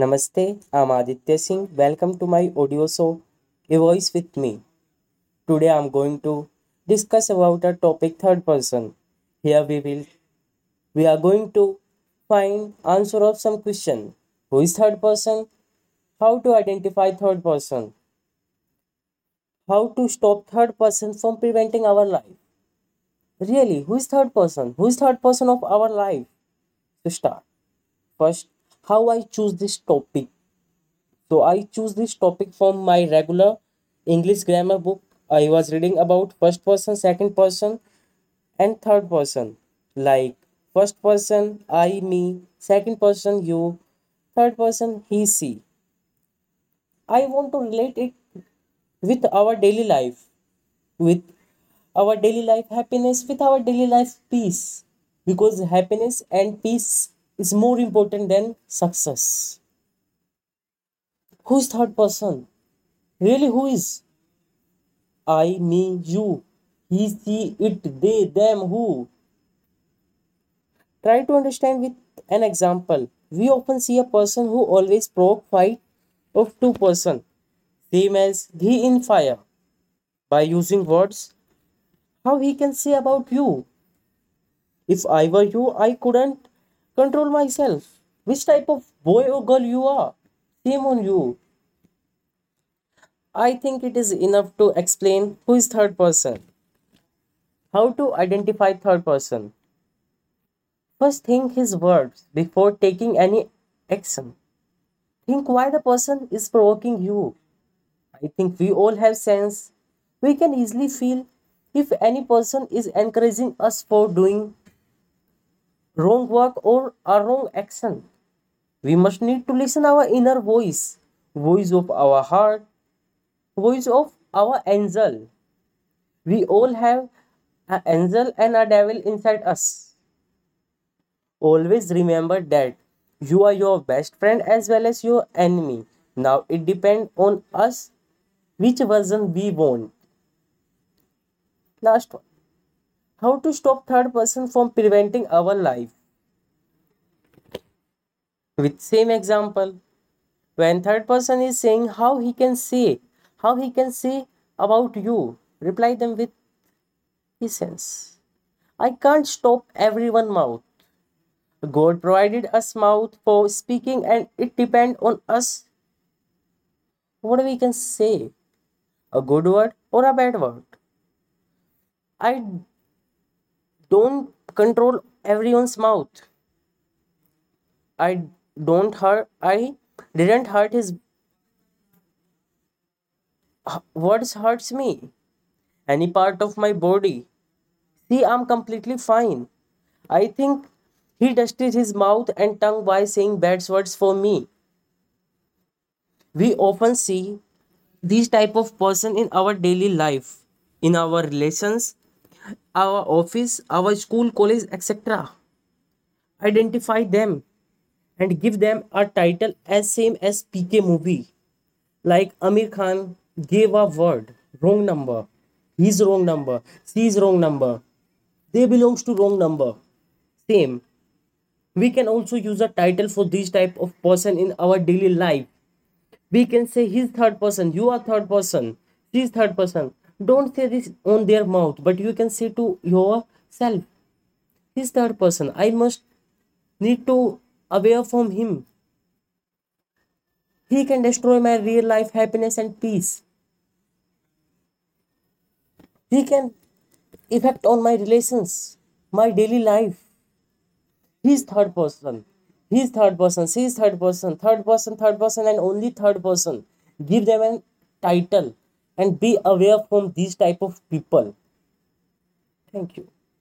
नमस्ते I'm Aditya Singh welcome to my audio show a voice with me today I am going to discuss about a topic third person here we will we are going to find answer of some question who is third person how to identify third person how to stop third person from preventing our life really who is third person who is third person of our life to start first how I choose this topic. So I choose this topic from my regular English grammar book. I was reading about first person, second person, and third person. Like first person, I, me, second person, you, third person, he, she. I want to relate it with our daily life, with our daily life happiness, with our daily life peace. Because happiness and peace is more important than success. Who is third person? Really, who is? I, me, you, he, she, it, they, them, who. Try to understand with an example. We often see a person who always provoke fight of two person, same as he in fire. By using words, how he can say about you? If I were you, I couldn't control myself. Which type of boy or girl you are? Shame on you. I think it is enough to explain who is third person. How to identify third person. First think his words before taking any action. Think why the person is provoking you. I think we all have sense. We can easily feel if any person is encouraging us for doing wrong work or a wrong action. We must need to listen our inner voice, voice of our heart, voice of our angel. We all have an angel and a devil inside us. Always remember that you are your best friend as well as your enemy. Now it depends on us which version we want. Last one. How to stop third person from preventing our life? With same example, when third person is saying how he can say, how he can say about you, reply them with essence. I can't stop everyone mouth. God provided us mouth for speaking and it depend on us what we can say. A good word or a bad word. I don't control everyone's mouth. I don't hurt I didn't hurt his words hurts me. Any part of my body. See I'm completely fine. I think he dusted his mouth and tongue by saying bad words for me. We often see these type of person in our daily life, in our relations, our office, our school, college, etc. Identify them and give them a title as same as PK movie. Like Aamir Khan gave a word, wrong number. He's wrong number. She's wrong number. They belongs to wrong number. Same. We can also use a title for this type of person in our daily life. We can say he's third person, you are third person, she's third person. Don't say this on their mouth, but you can say to yourself, he's third person. I must need to aware from him. He can destroy my real life happiness and peace. He can affect on my relations, my daily life. He's third person. He's third person. She's third person. Third person, third person, and only third person. Give them a title and be aware from these type of people. Thank you.